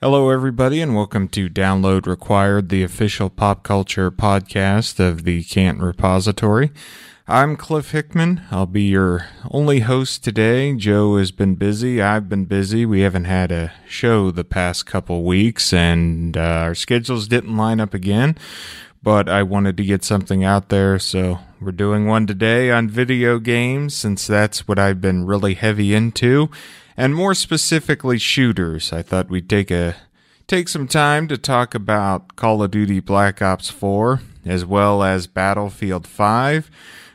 Hello, everybody, and welcome to Download Required, the official pop culture podcast of the Cant Repository. I'm Cliff Hickman. I'll be your only host today. Joe has been busy. I've been busy. We haven't had a show the past couple weeks, and uh, our schedules didn't line up again. But I wanted to get something out there, so we're doing one today on video games, since that's what I've been really heavy into and more specifically shooters. I thought we'd take a take some time to talk about Call of Duty Black Ops 4 as well as Battlefield 5.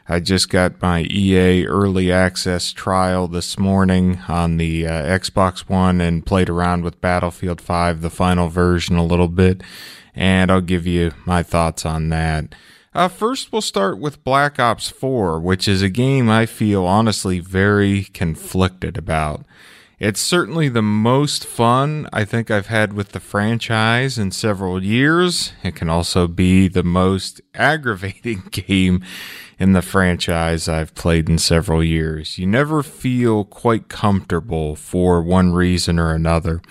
I just got my EA early access trial this morning on the uh, Xbox One and played around with Battlefield 5, the final version, a little bit, and I'll give you my thoughts on that. Uh, first, we'll start with Black Ops 4, which is a game I feel honestly very conflicted about. It's certainly the most fun I think I've had with the franchise in several years. It can also be the most aggravating game in the franchise I've played in several years. You never feel quite comfortable for one reason or another.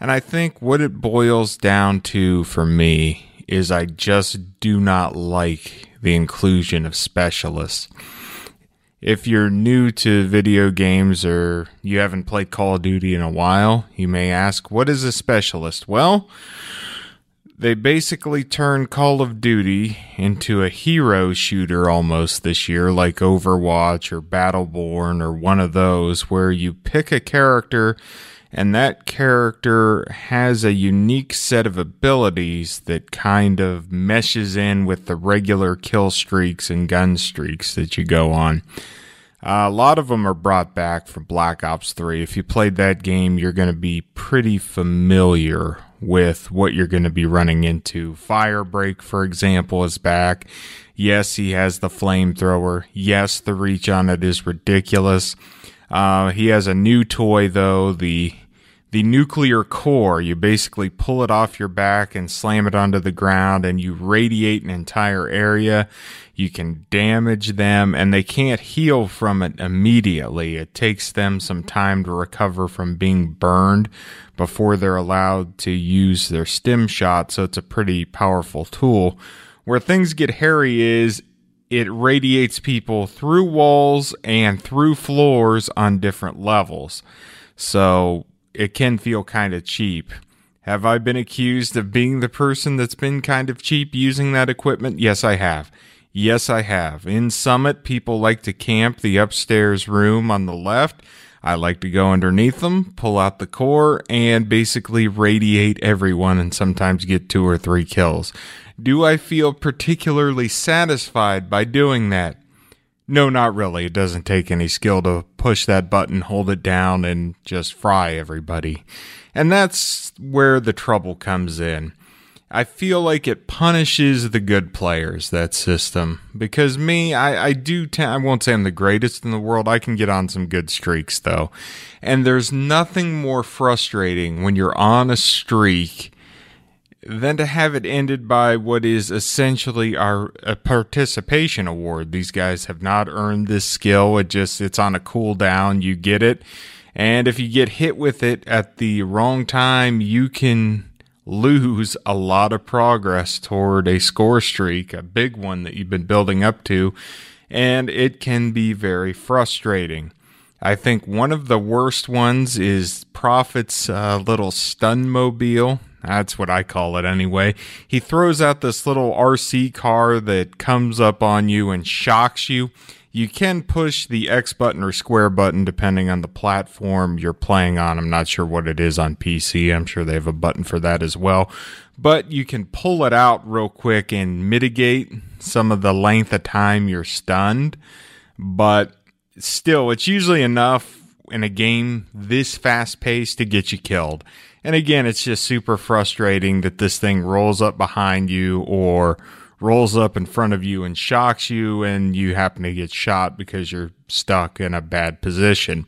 And I think what it boils down to for me is I just do not like the inclusion of specialists if you're new to video games or you haven't played Call of Duty in a while, you may ask, what is a specialist? Well, they basically turned Call of Duty into a hero shooter almost this year, like Overwatch or Battleborn or one of those, where you pick a character and that character has a unique set of abilities that kind of meshes in with the regular kill streaks and gun streaks that you go on. Uh, a lot of them are brought back from Black Ops 3. If you played that game, you're going to be pretty familiar with what you're going to be running into. Firebreak, for example, is back. Yes, he has the flamethrower. Yes, the reach on it is ridiculous. Uh, he has a new toy, though, the the nuclear core, you basically pull it off your back and slam it onto the ground and you radiate an entire area. You can damage them and they can't heal from it immediately. It takes them some time to recover from being burned before they're allowed to use their stim shot. So it's a pretty powerful tool. Where things get hairy is it radiates people through walls and through floors on different levels. So it can feel kind of cheap. Have I been accused of being the person that's been kind of cheap using that equipment? Yes, I have. Yes, I have. In Summit, people like to camp the upstairs room on the left. I like to go underneath them, pull out the core, and basically radiate everyone and sometimes get two or three kills. Do I feel particularly satisfied by doing that? No, not really. It doesn't take any skill to push that button, hold it down, and just fry everybody. And that's where the trouble comes in. I feel like it punishes the good players, that system. Because me, I, I do, t- I won't say I'm the greatest in the world. I can get on some good streaks, though. And there's nothing more frustrating when you're on a streak than to have it ended by what is essentially our a participation award. These guys have not earned this skill. It just it's on a cooldown. You get it, and if you get hit with it at the wrong time, you can lose a lot of progress toward a score streak, a big one that you've been building up to, and it can be very frustrating. I think one of the worst ones is Prophet's uh, little stun mobile. That's what I call it anyway. He throws out this little RC car that comes up on you and shocks you. You can push the X button or square button depending on the platform you're playing on. I'm not sure what it is on PC. I'm sure they have a button for that as well. But you can pull it out real quick and mitigate some of the length of time you're stunned. But still, it's usually enough in a game this fast paced to get you killed. And again, it's just super frustrating that this thing rolls up behind you or rolls up in front of you and shocks you, and you happen to get shot because you're stuck in a bad position.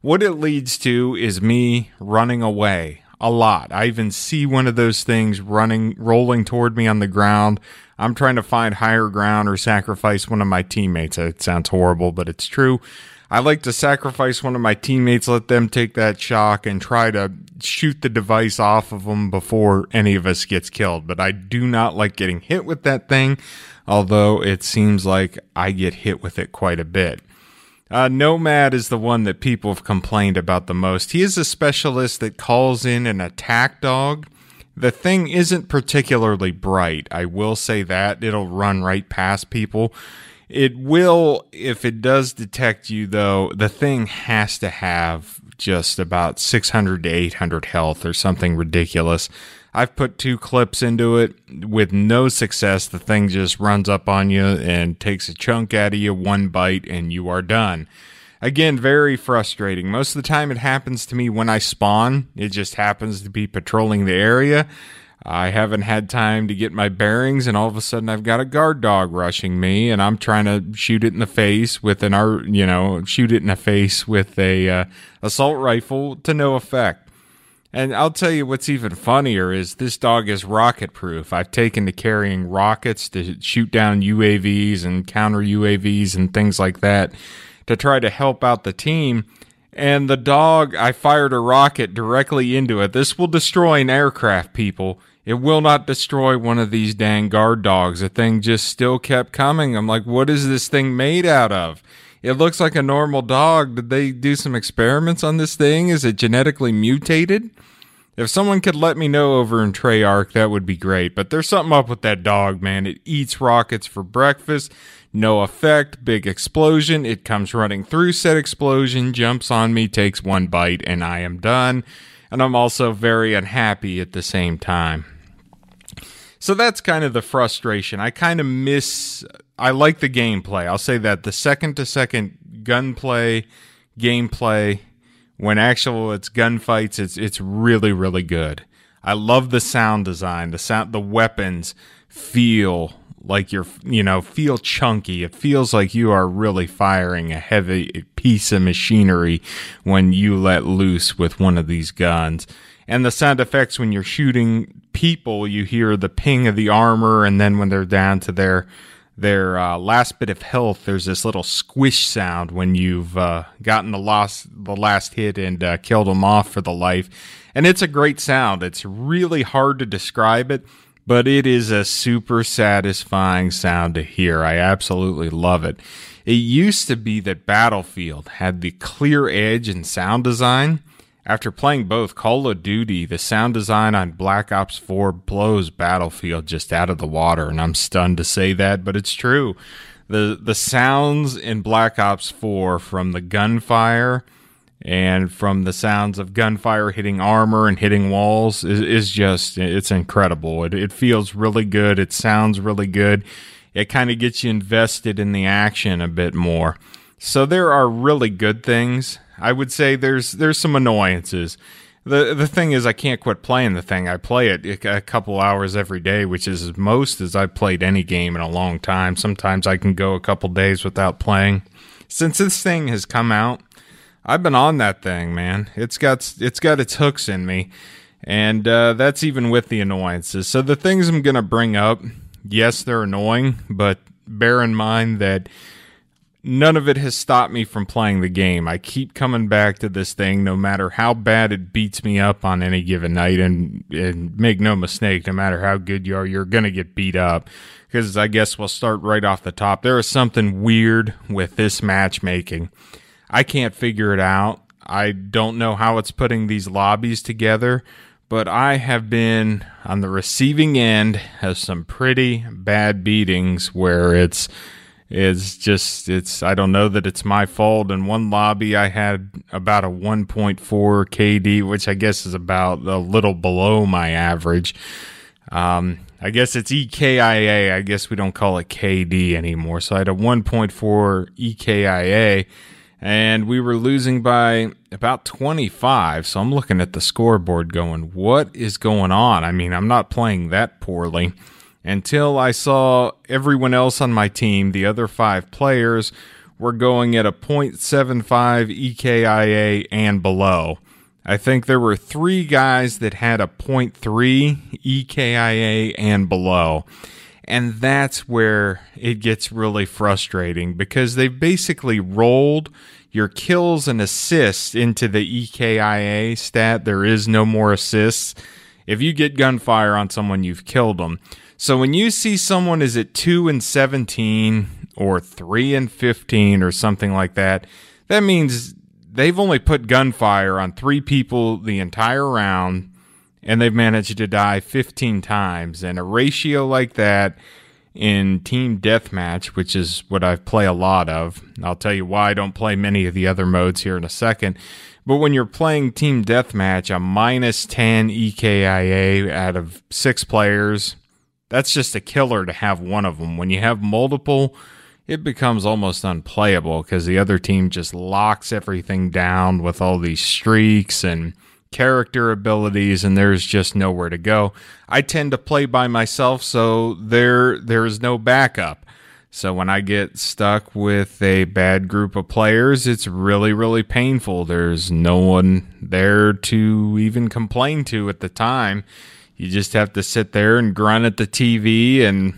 What it leads to is me running away a lot. I even see one of those things running, rolling toward me on the ground. I'm trying to find higher ground or sacrifice one of my teammates. It sounds horrible, but it's true. I like to sacrifice one of my teammates, let them take that shock, and try to shoot the device off of them before any of us gets killed. But I do not like getting hit with that thing, although it seems like I get hit with it quite a bit. Uh, Nomad is the one that people have complained about the most. He is a specialist that calls in an attack dog. The thing isn't particularly bright. I will say that. It'll run right past people it will, if it does detect you, though, the thing has to have just about 600 to 800 health or something ridiculous. I've put two clips into it with no success. The thing just runs up on you and takes a chunk out of you, one bite, and you are done. Again, very frustrating. Most of the time, it happens to me when I spawn. It just happens to be patrolling the area. I haven't had time to get my bearings, and all of a sudden I've got a guard dog rushing me, and I'm trying to shoot it in the face with an art, you know, shoot it in the face with a uh, assault rifle to no effect. And I'll tell you what's even funnier is this dog is rocket proof. I've taken to carrying rockets to shoot down UAVs and counter UAVs and things like that to try to help out the team and the dog, I fired a rocket directly into it. This will destroy an aircraft, people. It will not destroy one of these dang guard dogs. The thing just still kept coming. I'm like, what is this thing made out of? It looks like a normal dog. Did they do some experiments on this thing? Is it genetically mutated? If someone could let me know over in Treyarch, that would be great. But there's something up with that dog, man. It eats rockets for breakfast. No effect, big explosion. It comes running through said explosion, jumps on me, takes one bite, and I am done. And I'm also very unhappy at the same time. So that's kind of the frustration. I kind of miss. I like the gameplay. I'll say that the second to second gunplay, gameplay, when actual it's gunfights, it's it's really really good. I love the sound design. The sound, the weapons feel like you're you know feel chunky. It feels like you are really firing a heavy piece of machinery when you let loose with one of these guns. And the sound effects when you're shooting people, you hear the ping of the armor, and then when they're down to their their uh, last bit of health, there's this little squish sound when you've uh, gotten the last the last hit and uh, killed them off for the life, and it's a great sound. It's really hard to describe it, but it is a super satisfying sound to hear. I absolutely love it. It used to be that Battlefield had the clear edge in sound design after playing both Call of Duty, the sound design on Black Ops 4 blows Battlefield just out of the water, and I'm stunned to say that, but it's true. The the sounds in Black Ops 4 from the gunfire and from the sounds of gunfire hitting armor and hitting walls is, is just it's incredible. It it feels really good. It sounds really good. It kind of gets you invested in the action a bit more. So there are really good things I would say there's there's some annoyances. The the thing is I can't quit playing the thing. I play it a couple hours every day, which is as most as I've played any game in a long time. Sometimes I can go a couple days without playing. Since this thing has come out, I've been on that thing, man. It's got it's got its hooks in me. And uh, that's even with the annoyances. So the things I'm to bring up, yes, they're annoying, but bear in mind that none of it has stopped me from playing the game. I keep coming back to this thing no matter how bad it beats me up on any given night. And, and make no mistake, no matter how good you are, you're going to get beat up. Because I guess we'll start right off the top. There is something weird with this matchmaking. I can't figure it out. I don't know how it's putting these lobbies together, but I have been on the receiving end of some pretty bad beatings where it's is just it's I don't know that it's my fault. In one lobby, I had about a 1.4 KD, which I guess is about a little below my average. Um, I guess it's EKIA. I guess we don't call it KD anymore. So I had a 1.4 EKIA, and we were losing by about 25. So I'm looking at the scoreboard, going, "What is going on?" I mean, I'm not playing that poorly until I saw everyone else on my team, the other five players, were going at a 0.75 EKIA and below. I think there were three guys that had a 0.3 EKIA and below. And that's where it gets really frustrating because they've basically rolled your kills and assists into the EKIA stat. There is no more assists. If you get gunfire on someone, you've killed them. So when you see someone is at 2 and 17 or 3 and 15 or something like that, that means they've only put gunfire on 3 people the entire round and they've managed to die 15 times and a ratio like that in team deathmatch, which is what I play a lot of. I'll tell you why I don't play many of the other modes here in a second. But when you're playing team deathmatch, a minus 10 EKIA out of six players, that's just a killer to have one of them. When you have multiple, it becomes almost unplayable because the other team just locks everything down with all these streaks and character abilities and there's just nowhere to go. I tend to play by myself so there there is no backup. So when I get stuck with a bad group of players, it's really really painful. There's no one there to even complain to at the time. You just have to sit there and grunt at the TV and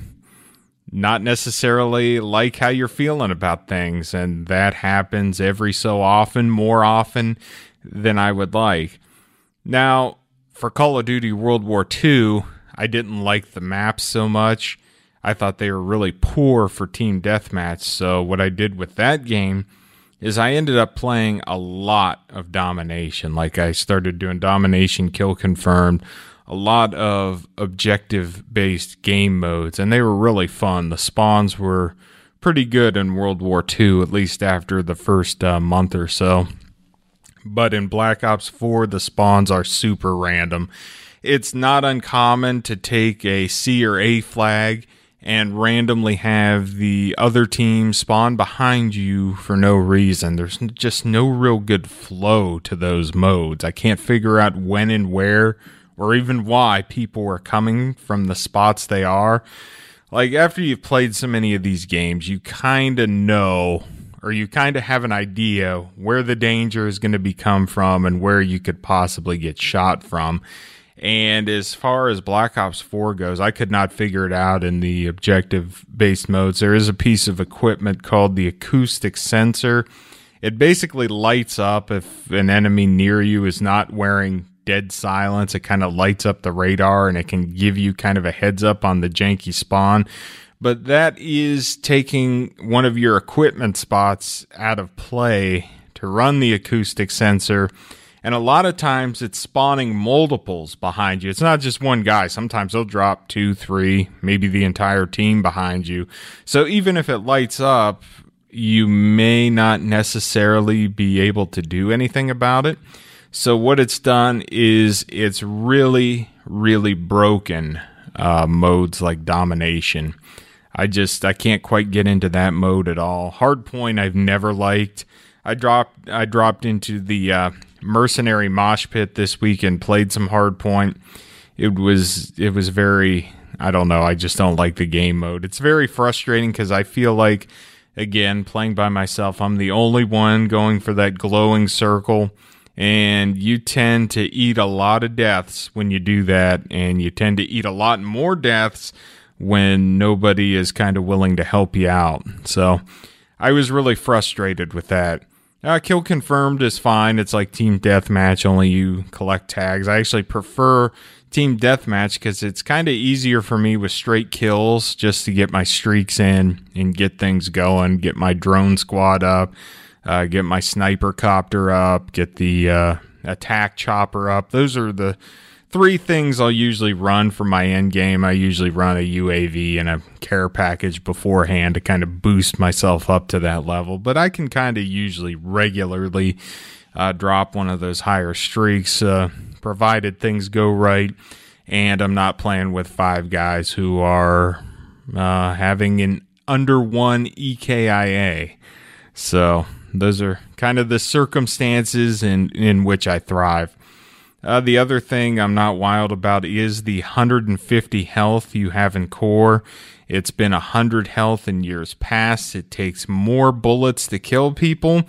not necessarily like how you're feeling about things and that happens every so often, more often than I would like. Now, for Call of Duty World War II, I didn't like the maps so much. I thought they were really poor for team deathmatch. So, what I did with that game is I ended up playing a lot of domination. Like, I started doing domination, kill confirmed, a lot of objective based game modes, and they were really fun. The spawns were pretty good in World War II, at least after the first uh, month or so but in Black Ops 4, the spawns are super random. It's not uncommon to take a C or A flag and randomly have the other team spawn behind you for no reason. There's just no real good flow to those modes. I can't figure out when and where or even why people are coming from the spots they are. Like after you've played so many of these games, you kind of know or you kind of have an idea where the danger is going to come from and where you could possibly get shot from. And as far as Black Ops 4 goes, I could not figure it out in the objective based modes. There is a piece of equipment called the acoustic sensor. It basically lights up if an enemy near you is not wearing dead silence. It kind of lights up the radar and it can give you kind of a heads up on the janky spawn but that is taking one of your equipment spots out of play to run the acoustic sensor. And a lot of times it's spawning multiples behind you. It's not just one guy. Sometimes they'll drop two, three, maybe the entire team behind you. So even if it lights up, you may not necessarily be able to do anything about it. So what it's done is it's really, really broken uh, modes like domination. I just I can't quite get into that mode at all. Hardpoint I've never liked. I dropped I dropped into the uh, mercenary mosh pit this week and played some hardpoint. It was it was very I don't know. I just don't like the game mode. It's very frustrating because I feel like again playing by myself. I'm the only one going for that glowing circle. And you tend to eat a lot of deaths when you do that, and you tend to eat a lot more deaths when nobody is kind of willing to help you out. So I was really frustrated with that. Uh, kill confirmed is fine. It's like team deathmatch, only you collect tags. I actually prefer team deathmatch because it's kind of easier for me with straight kills just to get my streaks in and get things going, get my drone squad up, uh, get my sniper copter up, get the uh, attack chopper up. Those are the three things I'll usually run for my end game. I usually run a UAV and a care package beforehand to kind of boost myself up to that level. But I can kind of usually regularly uh, drop one of those higher streaks, uh, provided things go right. And I'm not playing with five guys who are uh, having an under one EKIA. So those are kind of the circumstances in, in which I thrive. Uh, the other thing I'm not wild about is the 150 health you have in core. It's been 100 health in years past. It takes more bullets to kill people.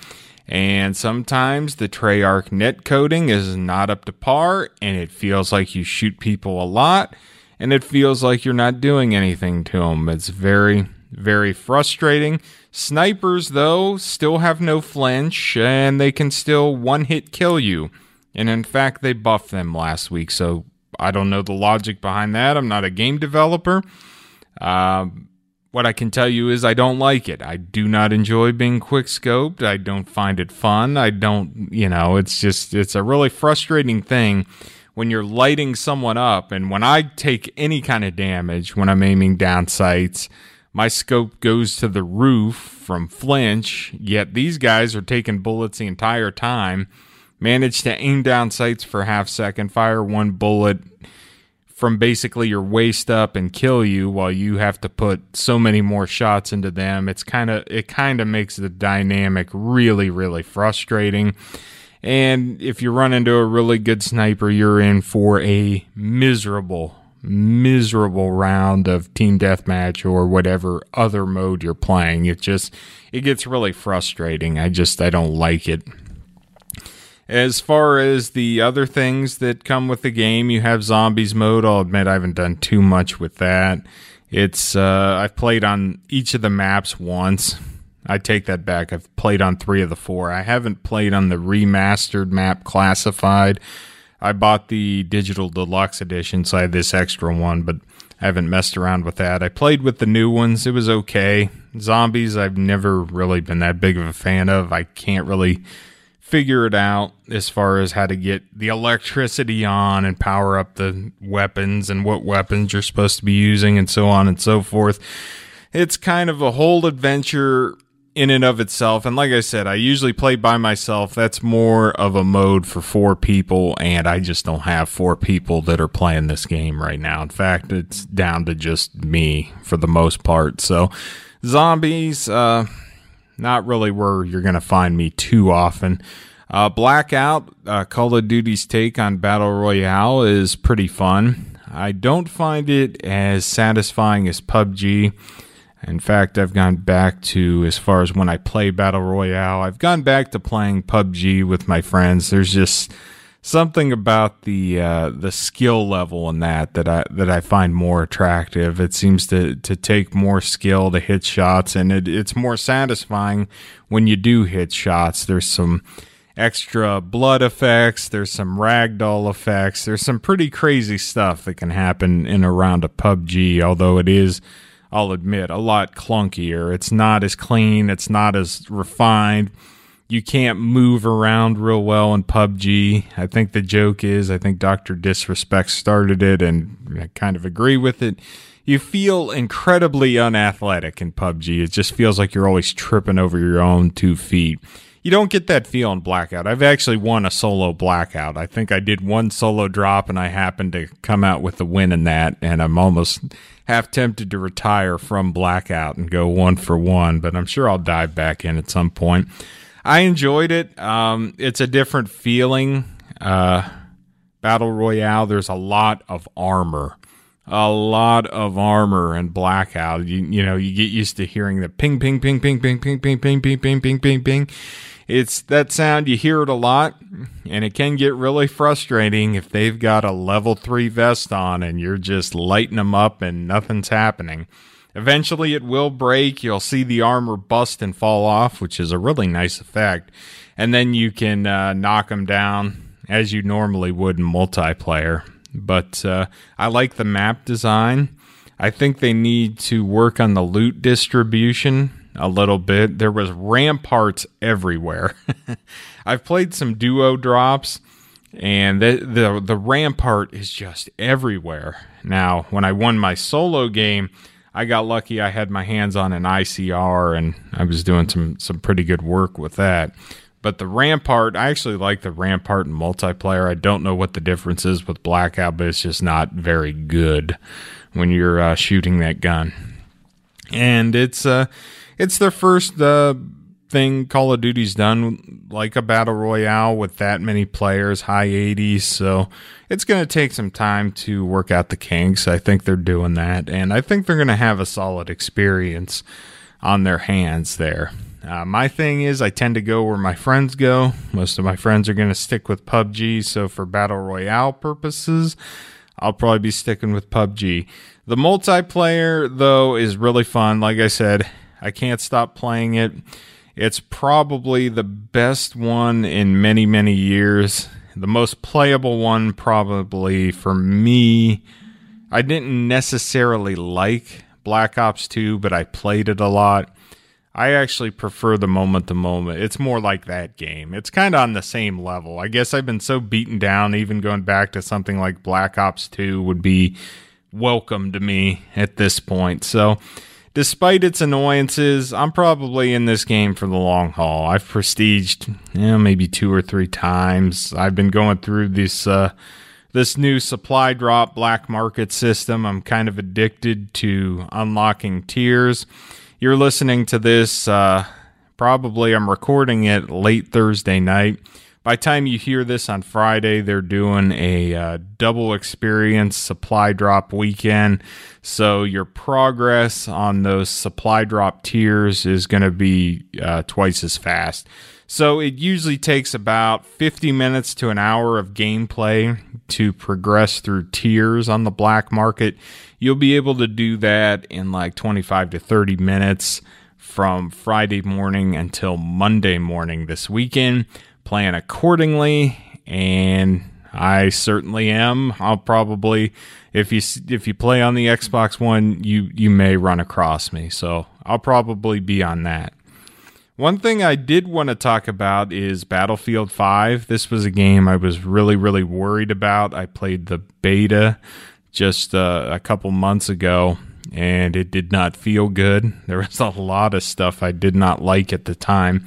And sometimes the Treyarch net coding is not up to par, and it feels like you shoot people a lot, and it feels like you're not doing anything to them. It's very, Very frustrating. Snipers, though, still have no flinch and they can still one hit kill you. And in fact, they buffed them last week, so I don't know the logic behind that. I'm not a game developer. Uh, what I can tell you is I don't like it. I do not enjoy being quick scoped. I don't find it fun. I don't, you know, it's just, it's a really frustrating thing when you're lighting someone up. And when I take any kind of damage when I'm aiming down sights, my scope goes to the roof from flinch, yet these guys are taking bullets the entire time. Manage to aim down sights for half second, fire one bullet from basically your waist up and kill you while you have to put so many more shots into them. It's kind of it kind of makes the dynamic really really frustrating. And if you run into a really good sniper, you're in for a miserable miserable round of team deathmatch or whatever other mode you're playing. It just it gets really frustrating. I just I don't like it. As far as the other things that come with the game, you have zombies mode. I'll admit I haven't done too much with that. It's uh, I've played on each of the maps once. I take that back. I've played on three of the four. I haven't played on the remastered map classified. I bought the digital deluxe edition, so I had this extra one, but I haven't messed around with that. I played with the new ones. It was okay. Zombies, I've never really been that big of a fan of. I can't really figure it out as far as how to get the electricity on and power up the weapons and what weapons you're supposed to be using and so on and so forth. It's kind of a whole adventure in and of itself. And like I said, I usually play by myself. That's more of a mode for four people, and I just don't have four people that are playing this game right now. In fact, it's down to just me for the most part. So, zombies, uh, not really where you're going to find me too often. Uh, Blackout, uh, Call of Duty's take on Battle Royale is pretty fun. I don't find it as satisfying as PUBG. In fact, I've gone back to, as far as when I play Battle Royale, I've gone back to playing PUBG with my friends. There's just something about the uh, the skill level in that that I that I find more attractive. It seems to to take more skill to hit shots, and it, it's more satisfying when you do hit shots. There's some extra blood effects. There's some ragdoll effects. There's some pretty crazy stuff that can happen in a round of PUBG. Although it is, I'll admit, a lot clunkier. It's not as clean. It's not as refined you can't move around real well in PUBG. I think the joke is, I think Dr. Disrespect started it and I kind of agree with it. You feel incredibly unathletic in PUBG. It just feels like you're always tripping over your own two feet. You don't get that feel in Blackout. I've actually won a solo Blackout. I think I did one solo drop and I happened to come out with the win in that. And I'm almost half tempted to retire from Blackout and go one for one, but I'm sure I'll dive back in at some point. I enjoyed it. Um, it's a different feeling. Uh, Battle Royale, there's a lot of armor. A lot of armor and blackout. You, you know, you get used to hearing the ping, ping, ping, ping, ping, ping, ping, ping, ping, ping, ping, ping, ping. It's that sound, you hear it a lot, and it can get really frustrating if they've got a level three vest on and you're just lighting them up and nothing's happening. Eventually, it will break. You'll see the armor bust and fall off, which is a really nice effect. And then you can uh, knock them down as you normally would in multiplayer. But uh, I like the map design. I think they need to work on the loot distribution a little bit. There was ramparts everywhere. I've played some duo drops and the, the the rampart is just everywhere. Now, when I won my solo game, I got lucky. I had my hands on an ICR, and I was doing some some pretty good work with that. But the Rampart, I actually like the Rampart in multiplayer. I don't know what the difference is with Blackout, but it's just not very good when you're uh, shooting that gun. And it's uh, it's their first uh, thing Call of Duty's done like a battle royale with that many players, high 80s. So it's going to take some time to work out the kinks. I think they're doing that, and I think they're going to have a solid experience on their hands there. Uh, my thing is, I tend to go where my friends go. Most of my friends are going to stick with PUBG, so for battle royale purposes, I'll probably be sticking with PUBG. The multiplayer, though, is really fun. Like I said, I can't stop playing it. It's probably the best one in many, many years. The most playable one, probably for me. I didn't necessarily like Black Ops 2, but I played it a lot. I actually prefer the moment to moment. It's more like that game. It's kind of on the same level. I guess I've been so beaten down, even going back to something like Black Ops 2 would be welcome to me at this point. So, despite its annoyances, I'm probably in this game for the long haul. I've prestiged, you know, maybe two or three times. I've been going through this uh, this new supply drop black market system. I'm kind of addicted to unlocking tiers you're listening to this, uh, probably I'm recording it late Thursday night. By time you hear this on Friday, they're doing a uh, double experience supply drop weekend. So your progress on those supply drop tiers is going to be uh, twice as fast. So it usually takes about 50 minutes to an hour of gameplay to progress through tiers on the black market. You'll be able to do that in like 25 to 30 minutes from Friday morning until Monday morning this weekend. Plan accordingly and I certainly am. I'll probably if you if you play on the Xbox One, you you may run across me. So, I'll probably be on that. One thing I did want to talk about is Battlefield 5. This was a game I was really, really worried about. I played the beta just uh, a couple months ago and it did not feel good. There was a lot of stuff I did not like at the time.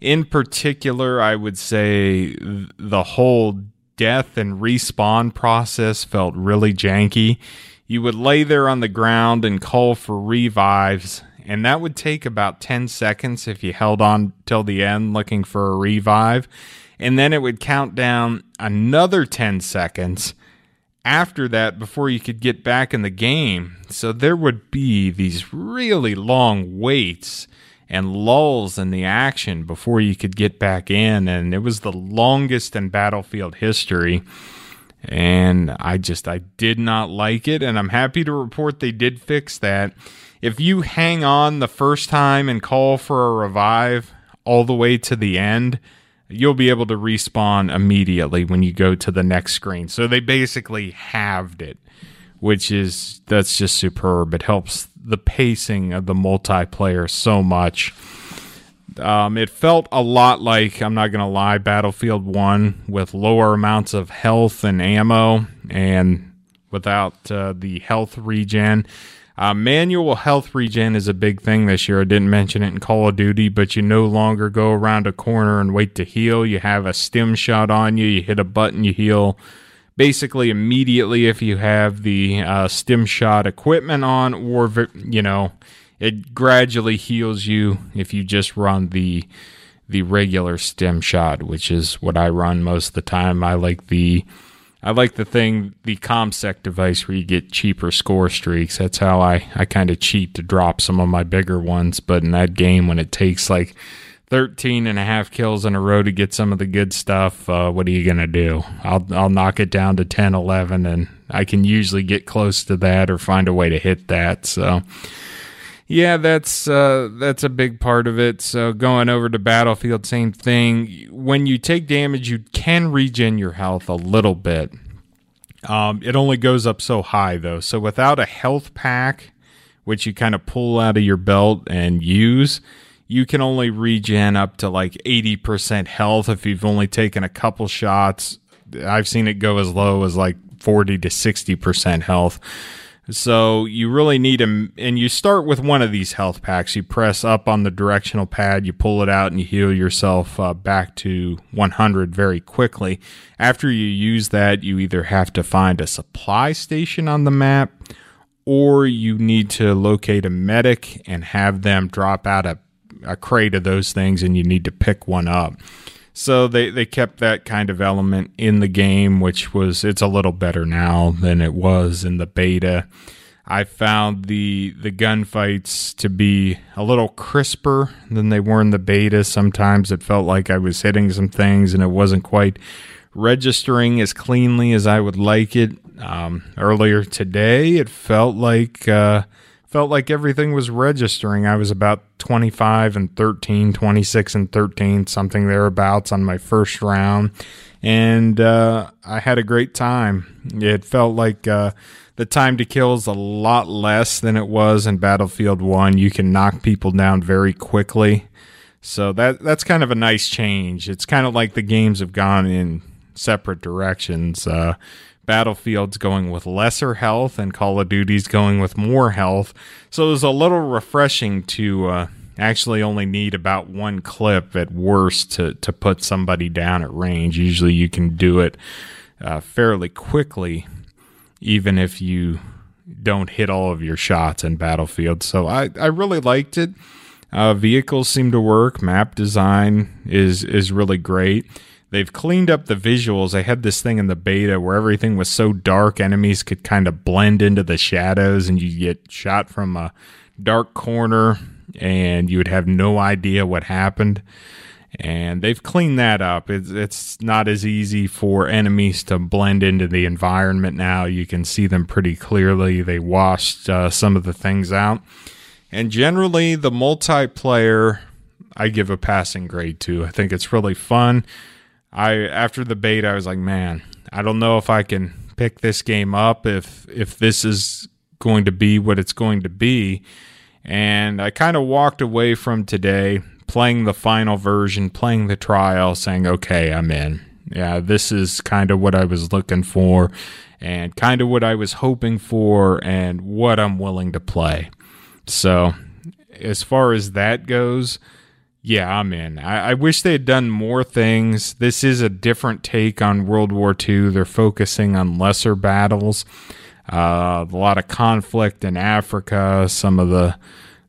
In particular, I would say the whole death and respawn process felt really janky. You would lay there on the ground and call for revives, and that would take about 10 seconds if you held on till the end looking for a revive. And then it would count down another 10 seconds after that before you could get back in the game. So there would be these really long waits and lulls in the action before you could get back in. And it was the longest in Battlefield history. And I just, I did not like it. And I'm happy to report they did fix that if you hang on the first time and call for a revive all the way to the end, you'll be able to respawn immediately when you go to the next screen. So they basically halved it, which is that's just superb. It helps the pacing of the multiplayer so much. Um, it felt a lot like I'm not gonna lie, Battlefield One with lower amounts of health and ammo, and without uh, the health regen. Uh, manual health regen is a big thing this year. I didn't mention it in Call of Duty, but you no longer go around a corner and wait to heal. You have a stim shot on you. You hit a button, you heal basically immediately if you have the uh, stim shot equipment on, or, you know, it gradually heals you if you just run the the regular stim shot, which is what I run most of the time. I like the I like the thing, the ComSec device where you get cheaper score streaks. That's how I, I kind of cheat to drop some of my bigger ones. But in that game, when it takes like 13 and a half kills in a row to get some of the good stuff, uh, what are you going to do? I'll, I'll knock it down to 10, 11, and I can usually get close to that or find a way to hit that. So, yeah, that's uh, that's a big part of it. So going over to Battlefield, same thing. When you take damage, you can regen your health a little bit. Um, it only goes up so high though. So without a health pack, which you kind of pull out of your belt and use, you can only regen up to like 80% health if you've only taken a couple shots. I've seen it go as low as like 40 to 60% health. So you really need them, and you start with one of these health packs. You press up on the directional pad, you pull it out, and you heal yourself uh, back to 100 very quickly. After you use that, you either have to find a supply station on the map, or you need to locate a medic and have them drop out a, a crate of those things, and you need to pick one up. So they, they kept that kind of element in the game, which was it's a little better now than it was in the beta. I found the the gunfights to be a little crisper than they were in the beta. Sometimes it felt like I was hitting some things and it wasn't quite registering as cleanly as I would like it. Um, earlier today, it felt like uh, felt like everything was registering. I was about 25 and 13, 26 and 13, something thereabouts on my first round. And uh, I had a great time. It felt like uh, the time to kill is a lot less than it was in Battlefield 1. You can knock people down very quickly. So that that's kind of a nice change. It's kind of like the games have gone in separate directions. Uh, Battlefield's going with lesser health, and Call of Duty's going with more health. So it was a little refreshing to uh, actually only need about one clip at worst to to put somebody down at range. Usually, you can do it uh, fairly quickly, even if you don't hit all of your shots in Battlefield. So I I really liked it. Uh, vehicles seem to work. Map design is is really great. They've cleaned up the visuals. They had this thing in the beta where everything was so dark, enemies could kind of blend into the shadows, and you get shot from a dark corner, and you would have no idea what happened. And they've cleaned that up. It's, it's not as easy for enemies to blend into the environment now. You can see them pretty clearly. They washed uh, some of the things out. And generally, the multiplayer, I give a passing grade to. I think it's really fun. I after the beta, I was like, man, I don't know if I can pick this game up if if this is going to be what it's going to be. And I kind of walked away from today playing the final version, playing the trial, saying, okay, I'm in. Yeah, this is kind of what I was looking for and kind of what I was hoping for and what I'm willing to play. So, as far as that goes, yeah, I'm in. I, I, wish they had done more things. This is a different take on World War II. They're focusing on lesser battles, uh, a lot of conflict in Africa, some of the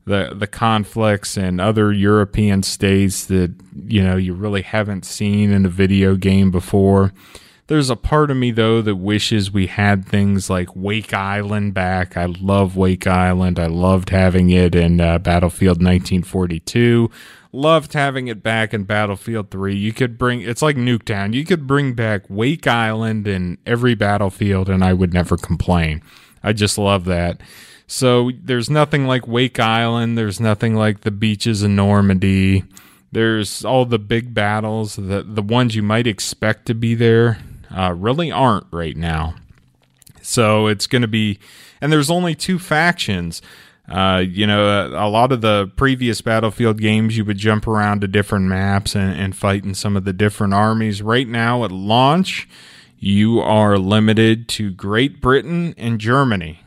the the conflicts in other European states that you know you really haven't seen in a video game before. There's a part of me though that wishes we had things like Wake Island back. I love Wake Island. I loved having it in uh, Battlefield 1942 loved having it back in Battlefield 3. You could bring it's like Nuketown. You could bring back Wake Island in every battlefield and I would never complain. I just love that. So there's nothing like Wake Island, there's nothing like the beaches in Normandy. There's all the big battles, the the ones you might expect to be there uh, really aren't right now. So it's going to be and there's only two factions. Uh, you know, a, a, lot of the previous Battlefield games, you would jump around to different maps and, and fight in some of the different armies. Right now, at launch, you are limited to Great Britain and Germany.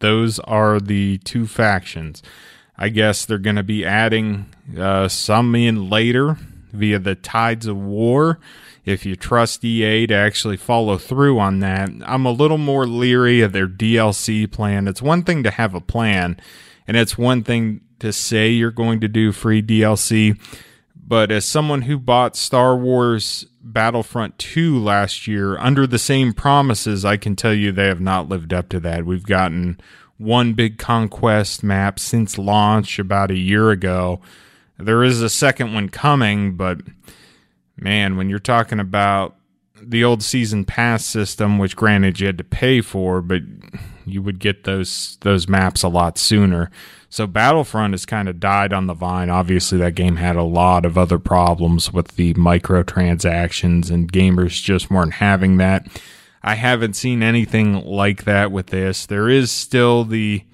Those are the two factions. I guess they're going to be adding uh, some in later via the Tides of War if you trust EA to actually follow through on that. I'm a little more leery of their DLC plan. It's one thing to have a plan, and it's one thing to say you're going to do free DLC. But as someone who bought Star Wars Battlefront 2 last year under the same promises, I can tell you they have not lived up to that. We've gotten one big conquest map since launch about a year ago. There is a second one coming, but man, when you're talking about the old season pass system, which granted you had to pay for, but you would get those those maps a lot sooner. So Battlefront has kind of died on the vine. Obviously, that game had a lot of other problems with the microtransactions, and gamers just weren't having that. I haven't seen anything like that with this. There is still the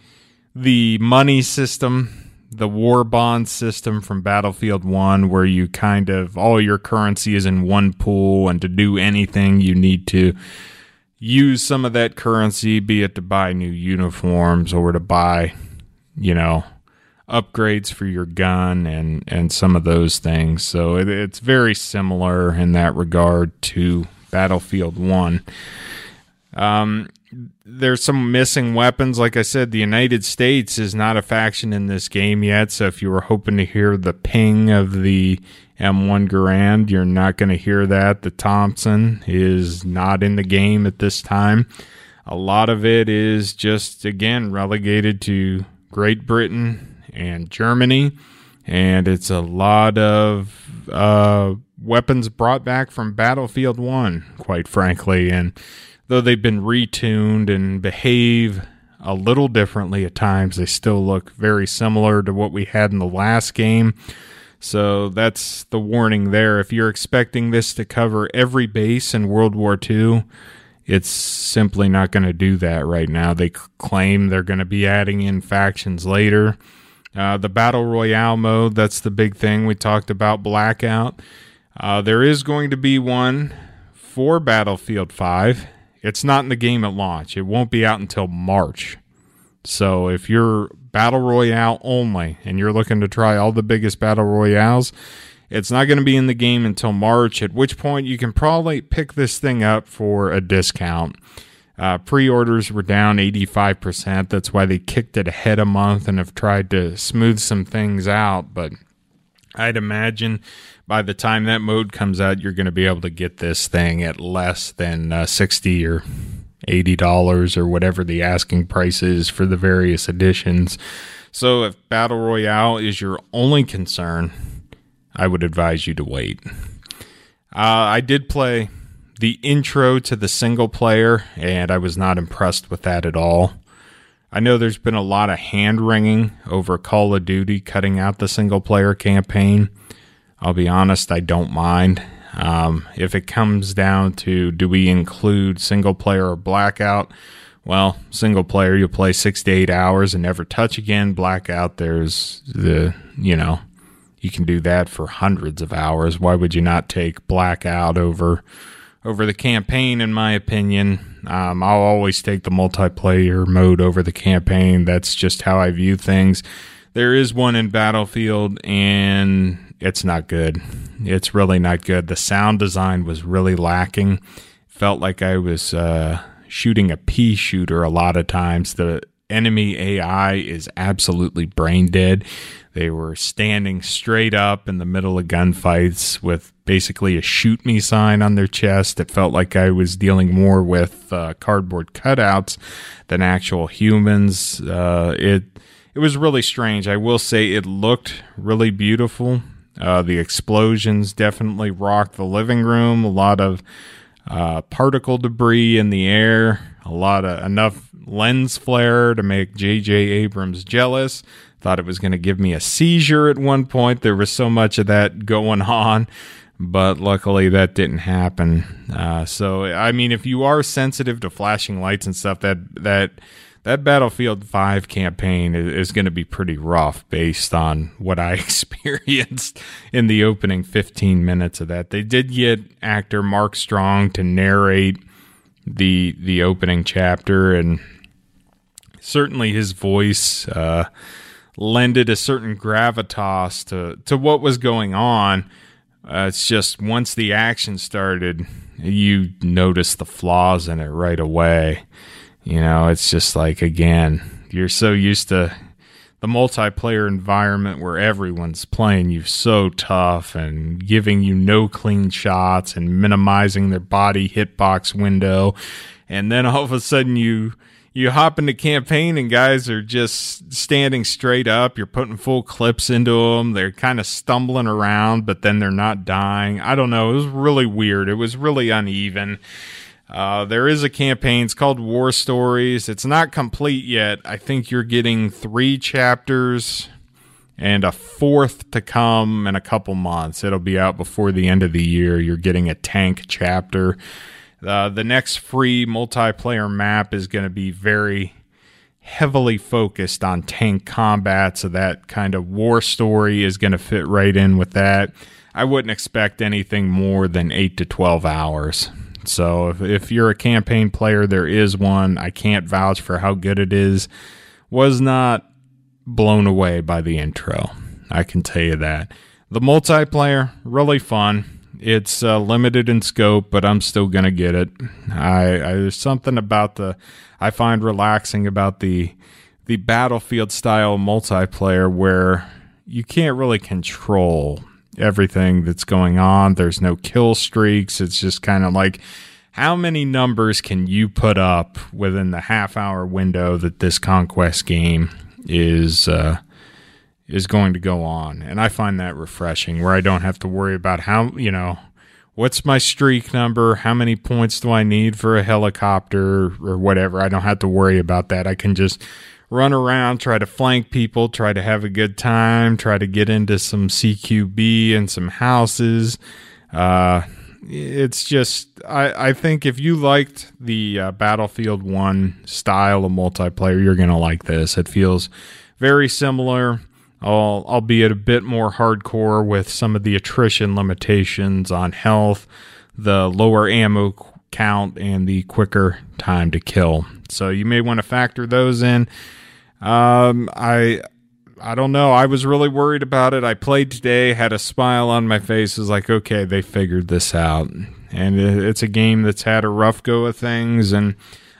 the money system the war bond system from Battlefield 1 where you kind of all your currency is in one pool and to do anything you need to use some of that currency be it to buy new uniforms or to buy you know upgrades for your gun and and some of those things. So it, it's very similar in that regard to Battlefield 1 um there's some missing weapons. Like I said, the United States is not a faction in this game yet. So if you were hoping to hear the ping of the M1 Garand, you're not going to hear that. The Thompson is not in the game at this time. A lot of it is just, again, relegated to Great Britain and Germany. And it's a lot of uh, weapons brought back from Battlefield 1, quite frankly. And though they've been retuned and behave a little differently at times, they still look very similar to what we had in the last game. So that's the warning there. If you're expecting this to cover every base in World War II, it's simply not going to do that right now. They claim they're going to be adding in factions later. Uh, the Battle Royale mode, that's the big thing. We talked about Blackout. Uh, there is going to be one for Battlefield 5. It's not in the game at launch, it won't be out until March. So if you're battle royale only and you're looking to try all the biggest battle royales, it's not going to be in the game until March, at which point you can probably pick this thing up for a discount. Uh, Pre orders were down 85%. That's why they kicked it ahead a month and have tried to smooth some things out. But I'd imagine by the time that mode comes out, you're going to be able to get this thing at less than uh, 60 or $80 or whatever the asking price is for the various editions. So if Battle Royale is your only concern, I would advise you to wait. Uh, I did play the intro to the single player, and I was not impressed with that at all. I know there's been a lot of hand wringing over Call of Duty cutting out the single player campaign. I'll be honest, I don't mind. Um, if it comes down to do we include single player or blackout, well, single player you'll play six to eight hours and never touch again. Blackout, there's the you know you can do that for hundreds of hours. Why would you not take blackout over over the campaign? In my opinion, um, I'll always take the multiplayer mode over the campaign. That's just how I view things. There is one in Battlefield, and it's not good. It's really not good. The sound design was really lacking. Felt like I was uh, shooting a pea shooter a lot of times. The enemy AI is absolutely brain dead. They were standing straight up in the middle of gunfights with basically a shoot me sign on their chest. It felt like I was dealing more with uh, cardboard cutouts than actual humans. Uh, it it was really strange. I will say it looked really beautiful. Uh, the explosions definitely rocked the living room. A lot of uh, particle debris in the air. A lot of enough lens flare to make J.J. Abrams jealous. Thought it was going to give me a seizure at one point. There was so much of that going on, but luckily that didn't happen. Uh, so, I mean, if you are sensitive to flashing lights and stuff, that that that Battlefield 5 campaign is, is going to be pretty rough based on what I experienced in the opening 15 minutes of that. They did get actor Mark Strong to narrate the the opening chapter and certainly his voice uh, lended a certain gravitas to to what was going on. Uh, it's just once the action started, you notice the flaws in it right away. You know, it's just like, again, you're so used to the multiplayer environment where everyone's playing you so tough and giving you no clean shots and minimizing their body hitbox window. And then all of a sudden you you hop into campaign and guys are just standing straight up. You're putting full clips into them. They're kind of stumbling around, but then they're not dying. I don't know. It was really weird. It was really uneven. Uh, there is a campaign. It's called War Stories. It's not complete yet. I think you're getting three chapters and a fourth to come in a couple months. It'll be out before the end of the year. You're getting a tank chapter. Uh, the next free multiplayer map is going to be very heavily focused on tank combat, so that kind of war story is going to fit right in with that. I wouldn't expect anything more than 8 to 12 hours. So if, if you're a campaign player, there is one. I can't vouch for how good it is. Was not blown away by the intro. I can tell you that. The multiplayer, really fun. It's uh, limited in scope, but I'm still gonna get it. I, I there's something about the I find relaxing about the the battlefield style multiplayer where you can't really control everything that's going on. There's no kill streaks. It's just kind of like how many numbers can you put up within the half hour window that this conquest game is uh, is going to go on? And I find that refreshing, where I don't have to worry about how you know what's my streak number? How many points do I need for a helicopter or whatever? I don't have to worry about that. I can just run around, try to flank people, try to have a good time, try to get into some CQB and some houses. Uh, it's just, I, I think if you liked the uh, Battlefield 1 style of multiplayer, you're going to like this. It feels very similar albeit a bit more hardcore with some of the attrition limitations on health, the lower ammo count, and the quicker time to kill. So you may want to factor those in. Um, I I don't know. I was really worried about it. I played today, had a smile on my face. Was like, okay, they figured this out, and it's a game that's had a rough go of things, and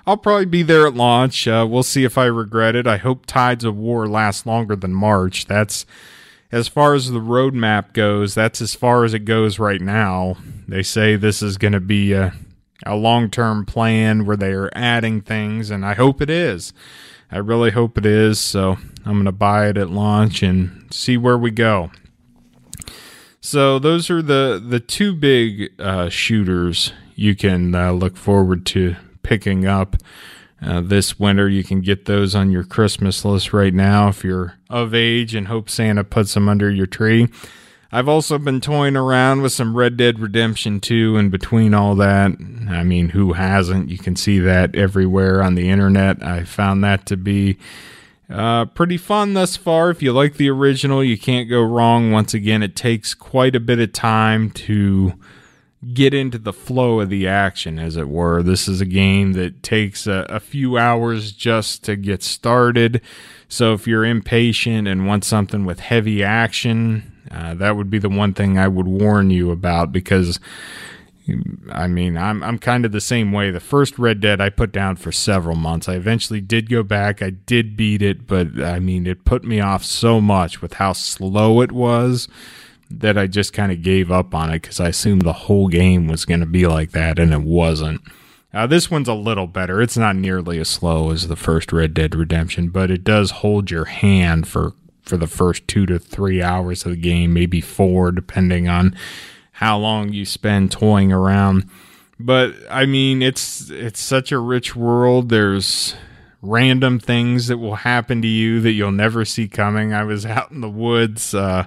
I'll probably be there at launch. Uh, we'll see if I regret it. I hope Tides of War lasts longer than March. That's as far as the roadmap goes. That's as far as it goes right now. They say this is going to be a, a long term plan where they are adding things, and I hope it is. I really hope it is. So I'm going to buy it at launch and see where we go. So those are the the two big uh, shooters you can uh, look forward to picking up uh, this winter. You can get those on your Christmas list right now if you're of age and hope Santa puts them under your tree. I've also been toying around with some Red Dead Redemption 2 in between all that. I mean, who hasn't? You can see that everywhere on the internet. I found that to be uh, pretty fun thus far. If you like the original, you can't go wrong. Once again, it takes quite a bit of time to get into the flow of the action, as it were. This is a game that takes a, a, few hours just to get started. So if you're impatient and want something with heavy action, uh, that would be the one thing I would warn you about because. I mean, I'm I'm kind of the same way. The first Red Dead I put down for several months. I eventually did go back. I did beat it, but I mean, it put me off so much with how slow it was that I just kind of gave up on it because I assumed the whole game was going to be like that, and it wasn't. Uh, this one's a little better. It's not nearly as slow as the first Red Dead Redemption, but it does hold your hand for for the first two to three hours of the game, maybe four, depending on how long you spend toying around. But I mean, it's it's such a rich world. There's random things that will happen to you that you'll never see coming. I was out in the woods. Uh,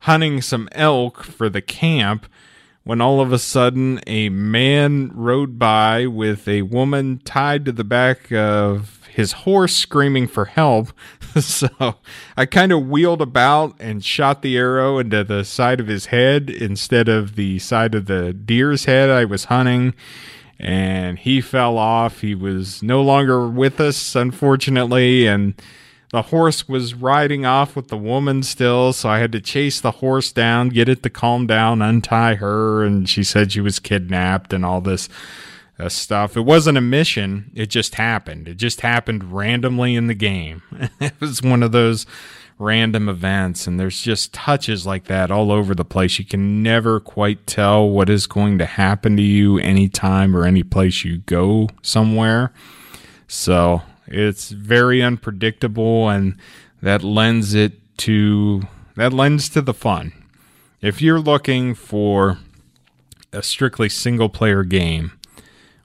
hunting some elk for the camp when all of a sudden a man rode by with a woman tied to the back of his horse screaming for help. so I kind of wheeled about and shot the arrow into the side of his head instead of the side of the deer's head I was hunting. And he fell off. He was no longer with us, unfortunately. And the horse was riding off with the woman still, so I had to chase the horse down, get it to calm down, untie her, and she said she was kidnapped and all this uh, stuff. It wasn't a mission, it just happened. It just happened randomly in the game. it was one of those random events, and there's just touches like that all over the place. You can never quite tell what is going to happen to you anytime or any place you go somewhere. So it's very unpredictable, and that lends it to that lends to the fun. If you're looking for a strictly single player game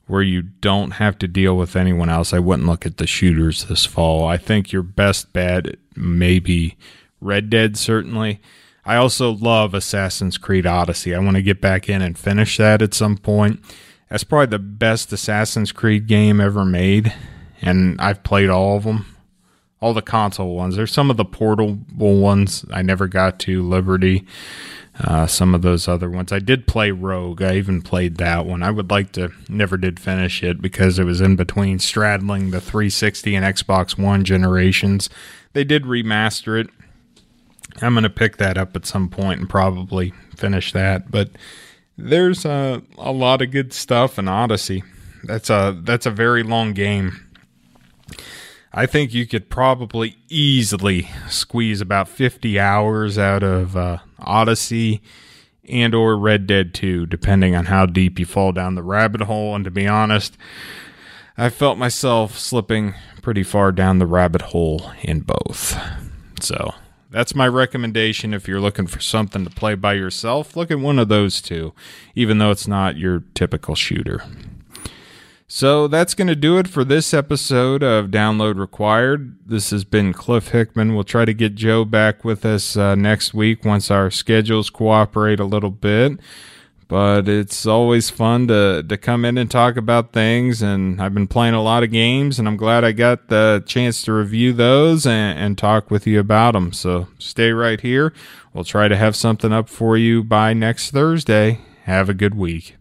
where you don't have to deal with anyone else, I wouldn't look at the shooters this fall. I think your best bet may be Red Dead, certainly. I also love Assassin's Creed Odyssey. I want to get back in and finish that at some point. That's probably the best Assassin's Creed game ever made and I've played all of them, all the console ones. There's some of the portable ones I never got to. Liberty, uh, some of those other ones. I did play Rogue. I even played that one. I would like to. Never did finish it because it was in between straddling the 360 and Xbox One generations. They did remaster it. I'm going to pick that up at some point and probably finish that. But there's a, a lot of good stuff in Odyssey. That's a that's a very long game. I think you could probably easily squeeze about 50 hours out of uh, Odyssey and or Red Dead 2 depending on how deep you fall down the rabbit hole and to be honest I felt myself slipping pretty far down the rabbit hole in both. So that's my recommendation if you're looking for something to play by yourself. Look at one of those two, even though it's not your typical shooter. So that's going to do it for this episode of Download Required. This has been Cliff Hickman. We'll try to get Joe back with us uh, next week once our schedules cooperate a little bit. But it's always fun to, to come in and talk about things. And I've been playing a lot of games, and I'm glad I got the chance to review those and, and talk with you about them. So stay right here. We'll try to have something up for you by next Thursday. Have a good week.